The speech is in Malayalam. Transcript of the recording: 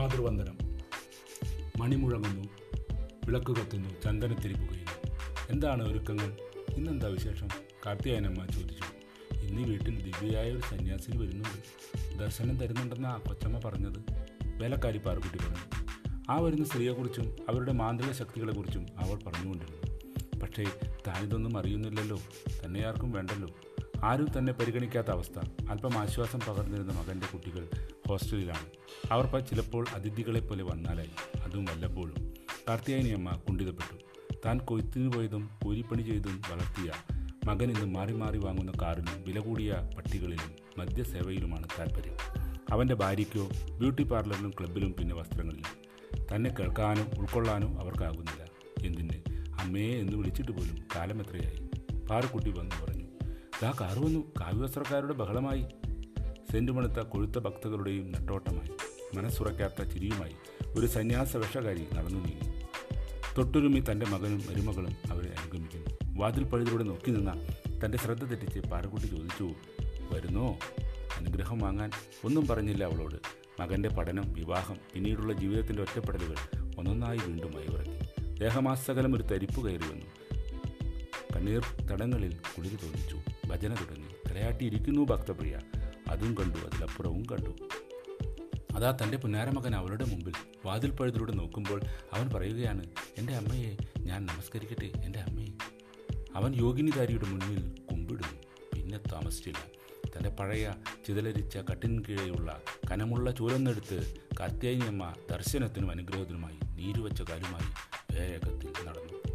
രക്ഷാബന്ധനം മണിമുഴങ്ങുന്നു വിളക്ക് കത്തുന്നു ചന്ദനത്തിരി പുകയുന്നു എന്താണ് ഒരുക്കങ്ങൾ? ഇന്നെന്താ വിശേഷം? കാർത്തിയായനമ്മ ചോദിച്ചു. ഇന്ന് വീട്ടിൽ ദിവ്യയായ ഒരു സന്യാസിനി വരുന്നുണ്ട്. ദർശനം തരുന്നുണ്ടെന്ന് ആ കൊച്ചമ്മ പറഞ്ഞത്. വേലക്കാരി പാറുകുട്ടി പറഞ്ഞു. ആ വരുന്ന സ്ത്രീയെക്കുറിച്ചും അവരുടെ മാന്ത്രിക ശക്തികളെക്കുറിച്ചും അവൾ പറഞ്ഞുകൊണ്ടിരുന്നു. പക്ഷേ താനിതൊന്നും അറിയുന്നില്ലല്ലോ. തന്നെയാർക്കും വേണ്ടല്ലോ. ആരും തന്നെ പരിഗണിക്കാത്ത അവസ്ഥ. അല്പം ആശ്വാസം പകർന്നിരുന്ന മകന്റെ കുട്ടികൾ ഹോസ്റ്റലിലാണ്. അവർ ചിലപ്പോൾ അതിഥികളെ പോലെ വന്നാലായി അതും വല്ലപ്പോഴും. കാർത്തിയായനിയമ്മ കുണ്ടിതപ്പെട്ടു താൻ കൊയ്ത്തിന് പോയതും കൂലിപ്പണി ചെയ്തും വളർത്തിയ മകൻ ഇന്ന് മാറി മാറി വാങ്ങുന്ന കാറിനും വില കൂടിയ പട്ടികളിലും മദ്യസേവയിലുമാണ് താല്പര്യം അവന്റെ ഭാര്യയ്ക്കോ ബ്യൂട്ടി പാർലറിലും ക്ലബിലും പിന്നെ വസ്ത്രങ്ങളിലും തന്നെ കേൾക്കാനും ഉൾക്കൊള്ളാനോ അവർക്കാകുന്നില്ല. എന്തിന്? അമ്മയെ എന്ന് വിളിച്ചിട്ട് പോലും കാലം എത്രയായി? പാറക്കുട്ടി വന്നു പറഞ്ഞു. ദാ കാറ് വന്നു കാവ്യവസ്ത്രക്കാരുടെ ബഹളമായി. സെന്റുമണുത്ത മണുത്ത കൊഴുത്ത ഭക്തകളുടെയും നെട്ടോട്ടമായി. മനസ്സുറയ്ക്കാത്ത ചിരിയുമായി ഒരു സന്യാസ വേഷകാരി നടന്നു നീങ്ങി. തൊട്ടുരുമി തന്റെ മകനും മരുമകളും അവരെ അനുഗമിക്കുന്നു. വാതിൽ പഴുതിലൂടെ നോക്കി നിന്ന തന്റെ ശ്രദ്ധ തെറ്റിച്ച് പാറക്കുട്ടി ചോദിച്ചു വരുന്നോ? അനുഗ്രഹം വാങ്ങാൻ? ഒന്നും പറഞ്ഞില്ല അവളോട്. മകന്റെ പഠനം വിവാഹം പിന്നീടുള്ള ജീവിതത്തിന്റെ ഒറ്റപ്പെടലുകൾ ഒന്നൊന്നായി വീണ്ടും അയവിറക്കി ദേഹമാസകലം ഒരു തരിപ്പ് കയറി വന്നു. കണ്ണീർ തടങ്ങളിൽ കുളിര് തോന്നിച്ചു. ഭജന തുടങ്ങി. തലയാട്ടിയിരിക്കുന്നു ഭക്തപ്രിയ. അതും കണ്ടു അതിലപ്പുറവും കണ്ടു. അതാ തന്റെ പുന്നാരമകൻ അവളുടെ മുമ്പിൽ വാതിൽ പഴുതിലൂടെ നോക്കുമ്പോൾ അവൻ പറയുകയാണ് എന്റെ അമ്മയെ ഞാൻ നമസ്കരിക്കട്ടെ എന്റെ അമ്മയെ അവൻ യോഗിനിധാരിയുടെ മുന്നിൽ കുമ്പിടുന്നു. പിന്നെ താമസിച്ചില്ല. തന്റെ പഴയ ചിതലരിച്ച കട്ടിൻ കീഴെയുള്ള കനമുള്ള ചൂരന്നെടുത്ത് കാർത്യായനിയമ്മ ദർശനത്തിനും അനുഗ്രഹത്തിനുമായി നീരുവച്ച കാലുമായി വേഗത്തിൽ നടന്നു.